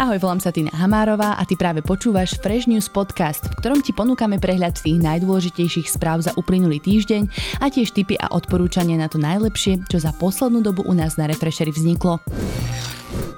Ahoj, volám sa Tina Hamárová a ty práve počúvaš Fresh News Podcast, v ktorom ti ponúkame prehľad tých najdôležitejších správ za uplynulý týždeň a tiež tipy a odporúčania na to najlepšie, čo za poslednú dobu u nás na Refreshery vzniklo.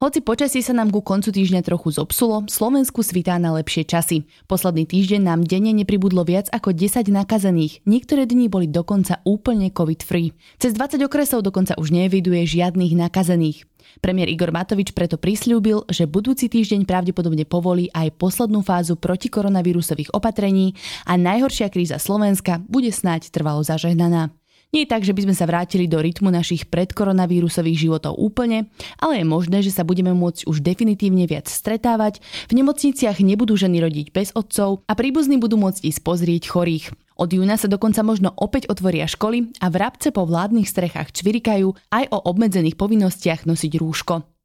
Hoci počasie sa nám ku koncu týždňa trochu zopsulo, Slovensku svitá na lepšie časy. Posledný týždeň nám denne nepribudlo viac ako 10 nakazených, niektoré dni boli dokonca úplne covid-free. Cez 20 okresov dokonca už neviduje žiadnych nakazených. Premiér Igor Matovič preto prislúbil, že budúci týždeň pravdepodobne povolí aj poslednú fázu protikoronavírusových opatrení a najhoršia kríza Slovenska bude snáď trvalo zažehnaná. Nie je tak, že by sme sa vrátili do rytmu našich predkoronavírusových životov úplne, ale je možné, že sa budeme môcť už definitívne viac stretávať, v nemocniciach nebudú ženy rodiť bez otcov a príbuzní budú môcť ísť pozrieť chorých. Od júna sa dokonca možno opäť otvoria školy a v rabce po vládnych strechách čvirikajú aj o obmedzených povinnostiach nosiť rúško.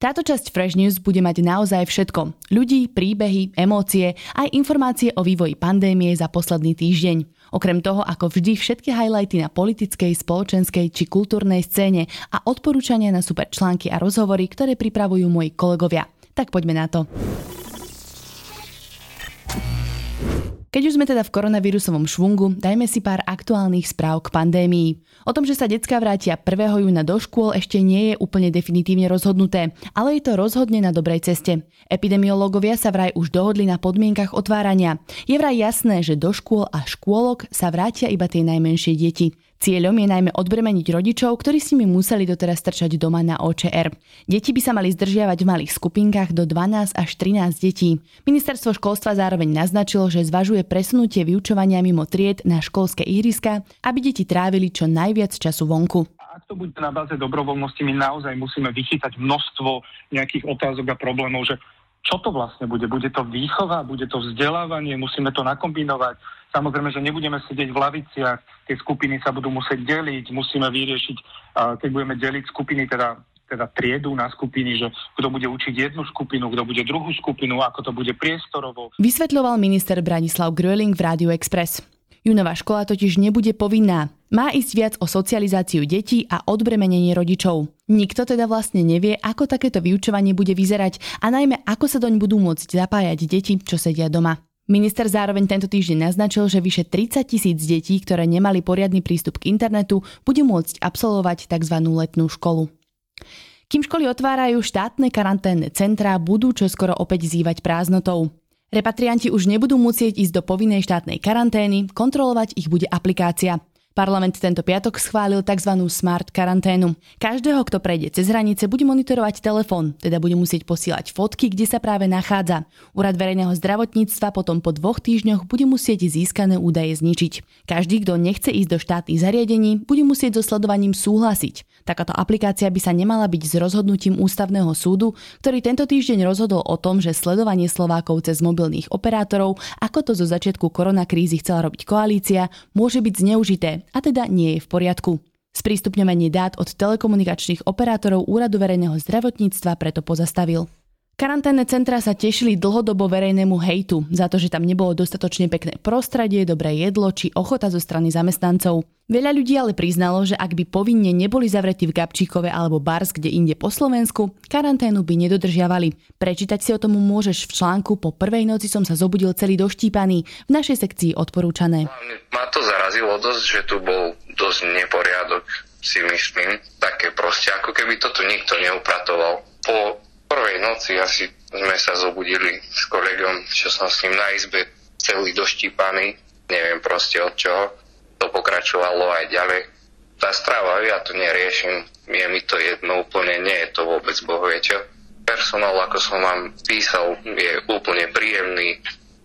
Táto časť Fresh News bude mať naozaj všetko. Ľudí, príbehy, emócie, aj informácie o vývoji pandémie za posledný týždeň. Okrem toho, ako vždy, všetky highlighty na politickej, spoločenskej či kultúrnej scéne a odporúčania na super články a rozhovory, ktoré pripravujú moji kolegovia. Tak poďme na to. Keď už sme teda v koronavírusovom švungu, dajme si pár aktuálnych správ k pandémii. O tom, že sa detská vrátia 1. júna do škôl ešte nie je úplne definitívne rozhodnuté, ale je to rozhodne na dobrej ceste. Epidemiológovia sa vraj už dohodli na podmienkach otvárania. Je vraj jasné, že do škôl a škôlok sa vrátia iba tie najmenšie deti. Cieľom je najmä odbremeniť rodičov, ktorí s nimi museli doteraz strčať doma na OČR. Deti by sa mali zdržiavať v malých skupinkách do 12 až 13 detí. Ministerstvo školstva zároveň naznačilo, že zvažuje presunutie vyučovania mimo tried na školské ihriska, aby deti trávili čo najviac času vonku ak to bude na báze dobrovoľnosti, my naozaj musíme vychytať množstvo nejakých otázok a problémov, že čo to vlastne bude? Bude to výchova, bude to vzdelávanie, musíme to nakombinovať. Samozrejme, že nebudeme sedieť v laviciach, tie skupiny sa budú musieť deliť, musíme vyriešiť, keď budeme deliť skupiny, teda teda triedu na skupiny, že kto bude učiť jednu skupinu, kto bude druhú skupinu, ako to bude priestorovo. Vysvetľoval minister Branislav Gröling v Radio Express. Junová škola totiž nebude povinná. Má ísť viac o socializáciu detí a odbremenenie rodičov. Nikto teda vlastne nevie, ako takéto vyučovanie bude vyzerať a najmä ako sa doň budú môcť zapájať deti, čo sedia doma. Minister zároveň tento týždeň naznačil, že vyše 30 tisíc detí, ktoré nemali poriadny prístup k internetu, bude môcť absolvovať tzv. letnú školu. Kým školy otvárajú, štátne karanténne centrá budú čoskoro opäť zývať prázdnotou. Repatrianti už nebudú musieť ísť do povinnej štátnej karantény, kontrolovať ich bude aplikácia. Parlament tento piatok schválil tzv. smart karanténu. Každého, kto prejde cez hranice, bude monitorovať telefón, teda bude musieť posielať fotky, kde sa práve nachádza. Úrad verejného zdravotníctva potom po dvoch týždňoch bude musieť získané údaje zničiť. Každý, kto nechce ísť do štátnych zariadení, bude musieť so sledovaním súhlasiť. Takáto aplikácia by sa nemala byť s rozhodnutím ústavného súdu, ktorý tento týždeň rozhodol o tom, že sledovanie Slovákov cez mobilných operátorov, ako to zo začiatku koronakrízy chcela robiť koalícia, môže byť zneužité a teda nie je v poriadku. Sprístupňovanie dát od telekomunikačných operátorov Úradu verejného zdravotníctva preto pozastavil. Karanténne centra sa tešili dlhodobo verejnému hejtu za to, že tam nebolo dostatočne pekné prostredie, dobré jedlo či ochota zo strany zamestnancov. Veľa ľudí ale priznalo, že ak by povinne neboli zavretí v Gabčíkove alebo Bars, kde inde po Slovensku, karanténu by nedodržiavali. Prečítať si o tom môžeš v článku Po prvej noci som sa zobudil celý doštípaný v našej sekcii odporúčané. Ma to zarazilo dosť, že tu bol dosť neporiadok, si myslím. Také proste, ako keby to tu nikto neupratoval. Po prvej noci asi sme sa zobudili s kolegom, čo som s ním na izbe celý doštípaný, neviem proste od čoho. To pokračovalo aj ďalej. Tá strava, ja to neriešim, je mi to jedno, úplne nie je to vôbec bohvie čo. Personál, ako som vám písal, je úplne príjemný,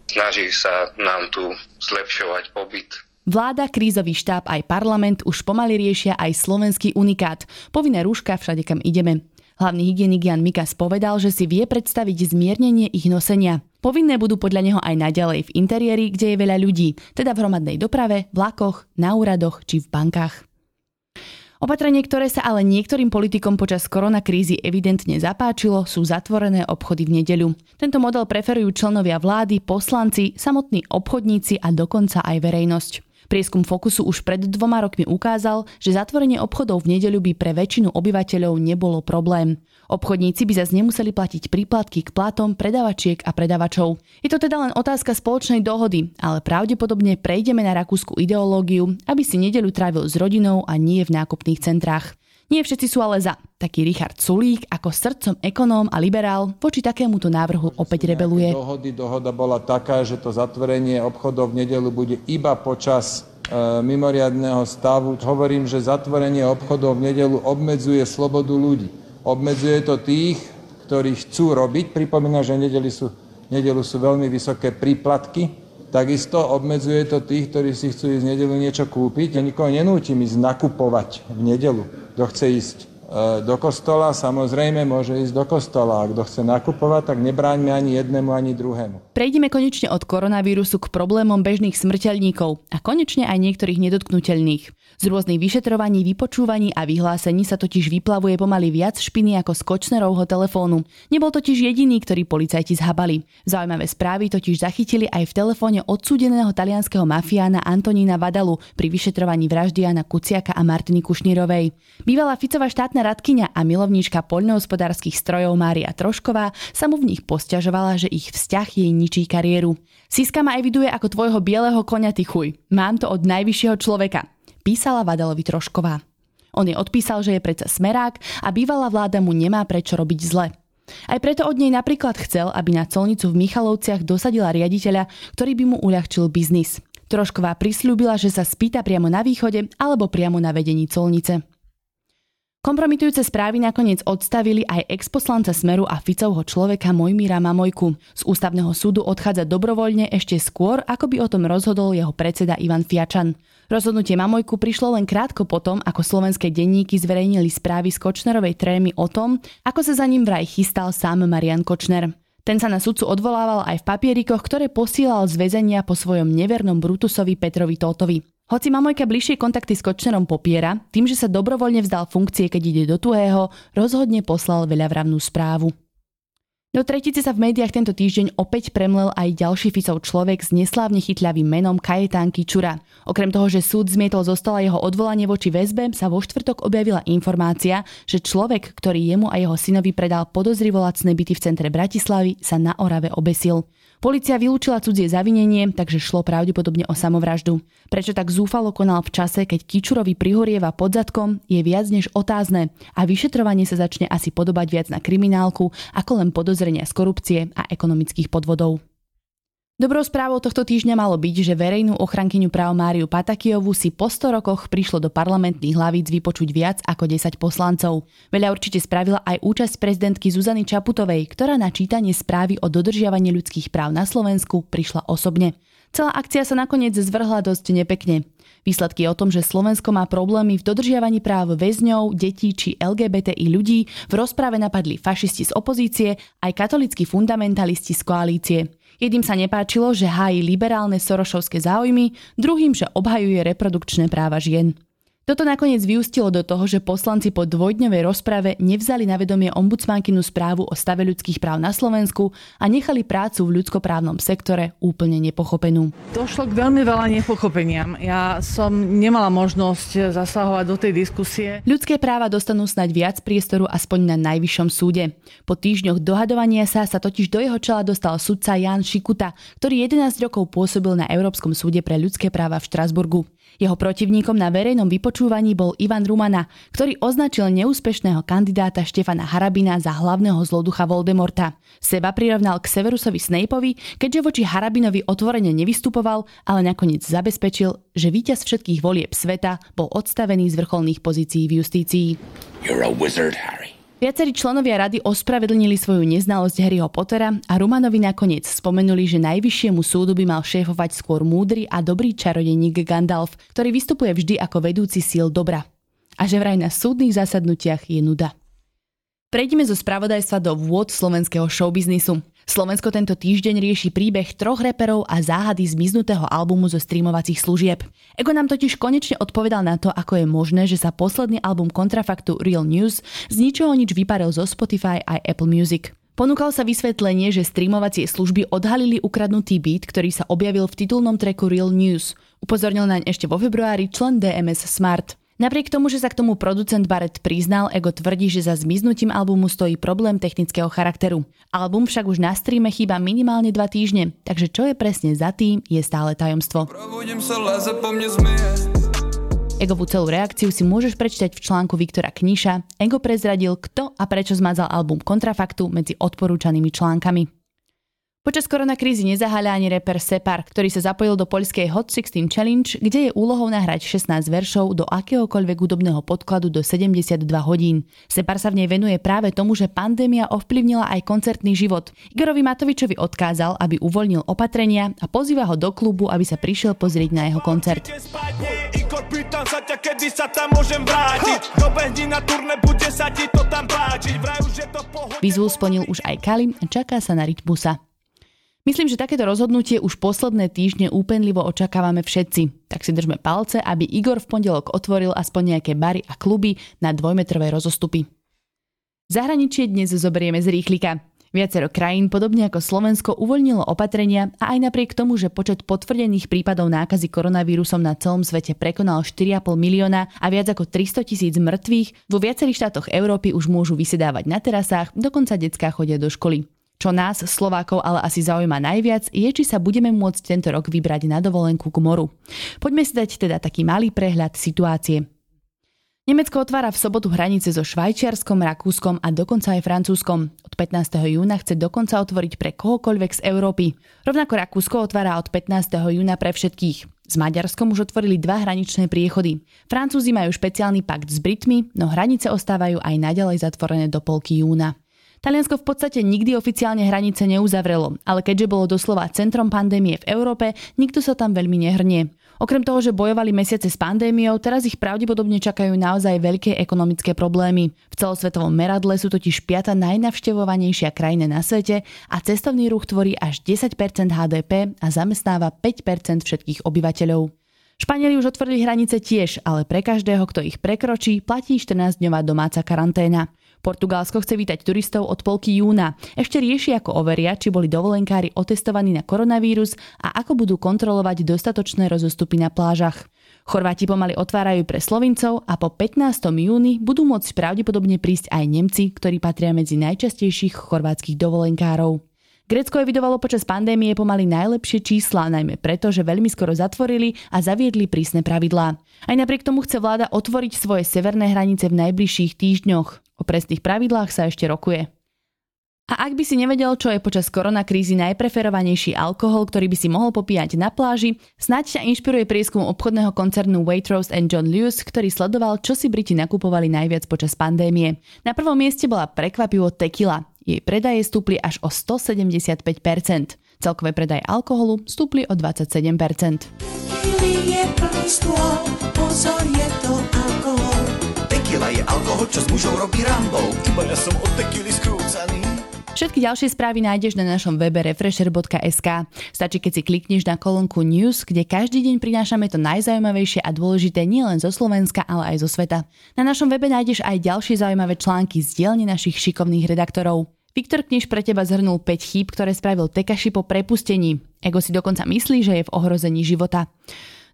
snaží sa nám tu zlepšovať pobyt. Vláda, krízový štáb aj parlament už pomaly riešia aj slovenský unikát. Povinné rúška všade, kam ideme. Hlavný hygienik Jan Mikas povedal, že si vie predstaviť zmiernenie ich nosenia. Povinné budú podľa neho aj naďalej v interiéri, kde je veľa ľudí, teda v hromadnej doprave, vlakoch, na úradoch či v bankách. Opatrenie, ktoré sa ale niektorým politikom počas koronakrízy evidentne zapáčilo, sú zatvorené obchody v nedeľu. Tento model preferujú členovia vlády, poslanci, samotní obchodníci a dokonca aj verejnosť. Prieskum Fokusu už pred dvoma rokmi ukázal, že zatvorenie obchodov v nedeľu by pre väčšinu obyvateľov nebolo problém. Obchodníci by zase nemuseli platiť príplatky k platom predavačiek a predavačov. Je to teda len otázka spoločnej dohody, ale pravdepodobne prejdeme na rakúsku ideológiu, aby si nedeľu trávil s rodinou a nie v nákupných centrách. Nie všetci sú ale za. Taký Richard Sulík ako srdcom ekonóm a liberál voči takémuto návrhu opäť rebeluje. Dohody, dohoda bola taká, že to zatvorenie obchodov v nedelu bude iba počas e, mimoriadného stavu. Hovorím, že zatvorenie obchodov v nedelu obmedzuje slobodu ľudí. Obmedzuje to tých, ktorí chcú robiť. Pripomína, že v nedelu sú, nedelu sú veľmi vysoké príplatky. Takisto obmedzuje to tých, ktorí si chcú ísť v nedelu niečo kúpiť. Ja nikoho nenútim ísť nakupovať v nedelu kto chce ísť e, do kostola, samozrejme môže ísť do kostola. A kto chce nakupovať, tak nebráňme ani jednému, ani druhému. Prejdeme konečne od koronavírusu k problémom bežných smrteľníkov a konečne aj niektorých nedotknutelných. Z rôznych vyšetrovaní, vypočúvaní a vyhlásení sa totiž vyplavuje pomaly viac špiny ako z Kočnerovho telefónu. Nebol totiž jediný, ktorý policajti zhabali. Zaujímavé správy totiž zachytili aj v telefóne odsúdeného talianského mafiána Antonína Vadalu pri vyšetrovaní vraždy Jana Kuciaka a Martiny Kušnírovej. Bývalá Ficová štátna radkyňa a milovníčka poľnohospodárskych strojov Mária Trošková sa mu v nich posťažovala, že ich vzťah jej ničí kariéru. Siska ma eviduje ako tvojho bieleho konia chuj. Mám to od najvyššieho človeka písala Vadalovi Trošková. On jej odpísal, že je predsa smerák a bývalá vláda mu nemá prečo robiť zle. Aj preto od nej napríklad chcel, aby na colnicu v Michalovciach dosadila riaditeľa, ktorý by mu uľahčil biznis. Trošková prislúbila, že sa spýta priamo na východe alebo priamo na vedení colnice. Kompromitujúce správy nakoniec odstavili aj exposlanca Smeru a Ficovho človeka Mojmíra Mamojku. Z ústavného súdu odchádza dobrovoľne ešte skôr, ako by o tom rozhodol jeho predseda Ivan Fiačan. Rozhodnutie Mamojku prišlo len krátko potom, ako slovenské denníky zverejnili správy z Kočnerovej trémy o tom, ako sa za ním vraj chystal sám Marian Kočner. Ten sa na sudcu odvolával aj v papierikoch, ktoré posielal z väzenia po svojom nevernom Brutusovi Petrovi Tótovi. Hoci Mamojka bližšie kontakty s Kočnerom popiera, tým, že sa dobrovoľne vzdal funkcie, keď ide do tuhého, rozhodne poslal veľavravnú správu. Do tretice sa v médiách tento týždeň opäť premlel aj ďalší Ficov človek s neslávne chytľavým menom Kajetán Kičura. Okrem toho, že súd zmietol zo stola jeho odvolanie voči väzbe, sa vo štvrtok objavila informácia, že človek, ktorý jemu a jeho synovi predal podozrivo lacné byty v centre Bratislavy, sa na Orave obesil. Polícia vylúčila cudzie zavinenie, takže šlo pravdepodobne o samovraždu. Prečo tak zúfalo konal v čase, keď Kičurovi prihorieva pod zadkom, je viac než otázne a vyšetrovanie sa začne asi podobať viac na kriminálku ako len podozrenia z korupcie a ekonomických podvodov. Dobrou správou tohto týždňa malo byť, že verejnú ochrankyňu práv Máriu Patakiovú si po 100 rokoch prišlo do parlamentných hlavíc vypočuť viac ako 10 poslancov. Veľa určite spravila aj účasť prezidentky Zuzany Čaputovej, ktorá na čítanie správy o dodržiavaní ľudských práv na Slovensku prišla osobne. Celá akcia sa nakoniec zvrhla dosť nepekne. Výsledky o tom, že Slovensko má problémy v dodržiavaní práv väzňov, detí či LGBTI ľudí, v rozprave napadli fašisti z opozície aj katolickí fundamentalisti z koalície. Jedným sa nepáčilo, že hájí liberálne sorošovské záujmy, druhým, že obhajuje reprodukčné práva žien. Toto nakoniec vyústilo do toho, že poslanci po dvojdňovej rozprave nevzali na vedomie ombudsmankinu správu o stave ľudských práv na Slovensku a nechali prácu v ľudskoprávnom sektore úplne nepochopenú. Došlo k veľmi veľa nepochopeniam. Ja som nemala možnosť zasahovať do tej diskusie. Ľudské práva dostanú snať viac priestoru aspoň na najvyššom súde. Po týždňoch dohadovania sa sa totiž do jeho čela dostal sudca Jan Šikuta, ktorý 11 rokov pôsobil na Európskom súde pre ľudské práva v Štrasburgu. Jeho protivníkom na verejnom vypočúvaní bol Ivan Rumana, ktorý označil neúspešného kandidáta Štefana Harabina za hlavného zloducha Voldemorta. Seba prirovnal k Severusovi Snapeovi, keďže voči Harabinovi otvorene nevystupoval, ale nakoniec zabezpečil, že víťaz všetkých volieb sveta bol odstavený z vrcholných pozícií v justícii. You're a wizard, Harry. Viacerí členovia rady ospravedlnili svoju neznalosť Harryho Pottera a Rumanovi nakoniec spomenuli, že najvyššiemu súdu by mal šéfovať skôr múdry a dobrý čarodeník Gandalf, ktorý vystupuje vždy ako vedúci síl dobra. A že vraj na súdnych zasadnutiach je nuda. Prejdeme zo spravodajstva do vôd slovenského showbiznisu. Slovensko tento týždeň rieši príbeh troch reperov a záhady zmiznutého albumu zo streamovacích služieb. Ego nám totiž konečne odpovedal na to, ako je možné, že sa posledný album kontrafaktu Real News z ničoho nič vyparil zo Spotify aj Apple Music. Ponúkal sa vysvetlenie, že streamovacie služby odhalili ukradnutý beat, ktorý sa objavil v titulnom treku Real News. Upozornil naň ešte vo februári člen DMS Smart. Napriek tomu, že sa k tomu producent Barrett priznal, Ego tvrdí, že za zmiznutím albumu stojí problém technického charakteru. Album však už na streame chýba minimálne dva týždne, takže čo je presne za tým, je stále tajomstvo. Egovú celú reakciu si môžeš prečítať v článku Viktora Kniša. Ego prezradil, kto a prečo zmazal album Kontrafaktu medzi odporúčanými článkami. Počas koronakrízy nezaháľa ani reper Separ, ktorý sa zapojil do poľskej Hot 16 Challenge, kde je úlohou nahrať 16 veršov do akéhokoľvek hudobného podkladu do 72 hodín. Separ sa v nej venuje práve tomu, že pandémia ovplyvnila aj koncertný život. Igorovi Matovičovi odkázal, aby uvoľnil opatrenia a pozýva ho do klubu, aby sa prišiel pozrieť na jeho koncert. Výzvu splnil už aj Kalim a čaká sa na Rytmusa. Myslím, že takéto rozhodnutie už posledné týždne úpenlivo očakávame všetci. Tak si držme palce, aby Igor v pondelok otvoril aspoň nejaké bary a kluby na dvojmetrové rozostupy. Zahraničie dnes zoberieme z rýchlika. Viacero krajín, podobne ako Slovensko, uvoľnilo opatrenia a aj napriek tomu, že počet potvrdených prípadov nákazy koronavírusom na celom svete prekonal 4,5 milióna a viac ako 300 tisíc mŕtvych, vo viacerých štátoch Európy už môžu vysedávať na terasách, dokonca detská chodia do školy. Čo nás, Slovákov, ale asi zaujíma najviac, je, či sa budeme môcť tento rok vybrať na dovolenku k moru. Poďme si dať teda taký malý prehľad situácie. Nemecko otvára v sobotu hranice so Švajčiarskom, Rakúskom a dokonca aj Francúzskom. Od 15. júna chce dokonca otvoriť pre kohokoľvek z Európy. Rovnako Rakúsko otvára od 15. júna pre všetkých. S Maďarskom už otvorili dva hraničné priechody. Francúzi majú špeciálny pakt s Britmi, no hranice ostávajú aj naďalej zatvorené do polky júna. Taliansko v podstate nikdy oficiálne hranice neuzavrelo, ale keďže bolo doslova centrom pandémie v Európe, nikto sa tam veľmi nehrnie. Okrem toho, že bojovali mesiace s pandémiou, teraz ich pravdepodobne čakajú naozaj veľké ekonomické problémy. V celosvetovom meradle sú totiž piata najnavštevovanejšia krajina na svete a cestovný ruch tvorí až 10% HDP a zamestnáva 5% všetkých obyvateľov. Španieli už otvorili hranice tiež, ale pre každého, kto ich prekročí, platí 14-dňová domáca karanténa. Portugalsko chce vítať turistov od polky júna. Ešte rieši, ako overia, či boli dovolenkári otestovaní na koronavírus a ako budú kontrolovať dostatočné rozostupy na plážach. Chorváti pomaly otvárajú pre Slovincov a po 15. júni budú môcť pravdepodobne prísť aj Nemci, ktorí patria medzi najčastejších chorvátskych dovolenkárov. Grécko evidovalo počas pandémie pomaly najlepšie čísla, najmä preto, že veľmi skoro zatvorili a zaviedli prísne pravidlá. Aj napriek tomu chce vláda otvoriť svoje severné hranice v najbližších týždňoch. O presných pravidlách sa ešte rokuje. A ak by si nevedel, čo je počas koronakrízy najpreferovanejší alkohol, ktorý by si mohol popíjať na pláži, snáď ťa inšpiruje prieskum obchodného koncernu Waitrose and John Lewis, ktorý sledoval, čo si Briti nakupovali najviac počas pandémie. Na prvom mieste bola prekvapivo tequila. Jej predaje stúpli až o 175%. Celkové predaje alkoholu stúpli o 27%. Pozor, čo s mužou robí rambou. Iba ja som od tequily skrúcaný. Všetky ďalšie správy nájdeš na našom webe refresher.sk. Stačí, keď si klikneš na kolónku News, kde každý deň prinášame to najzaujímavejšie a dôležité nielen zo Slovenska, ale aj zo sveta. Na našom webe nájdeš aj ďalšie zaujímavé články z dielne našich šikovných redaktorov. Viktor Kniž pre teba zhrnul 5 chýb, ktoré spravil Tekaši po prepustení. Ego si dokonca myslí, že je v ohrození života.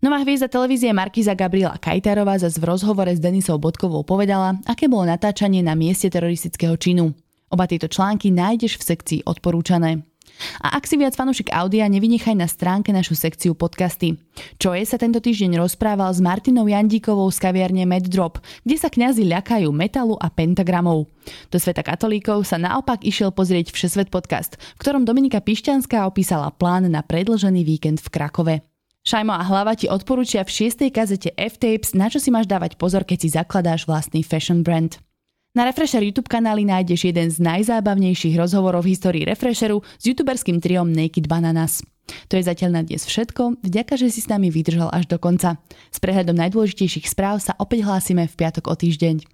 Nová hviezda televízie Markiza Gabriela Kajtarová zase v rozhovore s Denisou Bodkovou povedala, aké bolo natáčanie na mieste teroristického činu. Oba tieto články nájdeš v sekcii odporúčané. A ak si viac fanúšik Audia, nevynechaj na stránke našu sekciu podcasty. Čoje sa tento týždeň rozprával s Martinou Jandíkovou z kaviarne Meddrop, kde sa kňazi ľakajú metalu a pentagramov. Do sveta katolíkov sa naopak išiel pozrieť Všesvet podcast, v ktorom Dominika Pišťanská opísala plán na predlžený víkend v Krakove. Šajmo a hlava ti odporúčia v šiestej kazete F-Tapes, na čo si máš dávať pozor, keď si zakladáš vlastný fashion brand. Na Refresher YouTube kanáli nájdeš jeden z najzábavnejších rozhovorov v histórii Refresheru s youtuberským triom Naked Bananas. To je zatiaľ na dnes všetko, vďaka, že si s nami vydržal až do konca. S prehľadom najdôležitejších správ sa opäť hlásime v piatok o týždeň.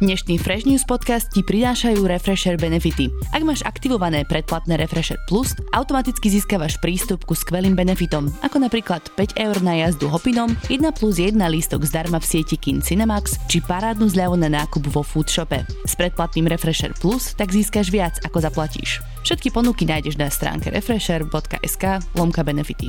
Dnešný Fresh News podcast ti prinášajú Refresher benefity. Ak máš aktivované predplatné Refresher Plus, automaticky získavaš prístup ku skvelým benefitom, ako napríklad 5 eur na jazdu hopinom, 1 plus 1 lístok zdarma v sieti Kin Cinemax, či parádnu zľavu na nákup vo Foodshope. S predplatným Refresher Plus tak získaš viac, ako zaplatíš. Všetky ponuky nájdeš na stránke refresher.sk lomka benefity.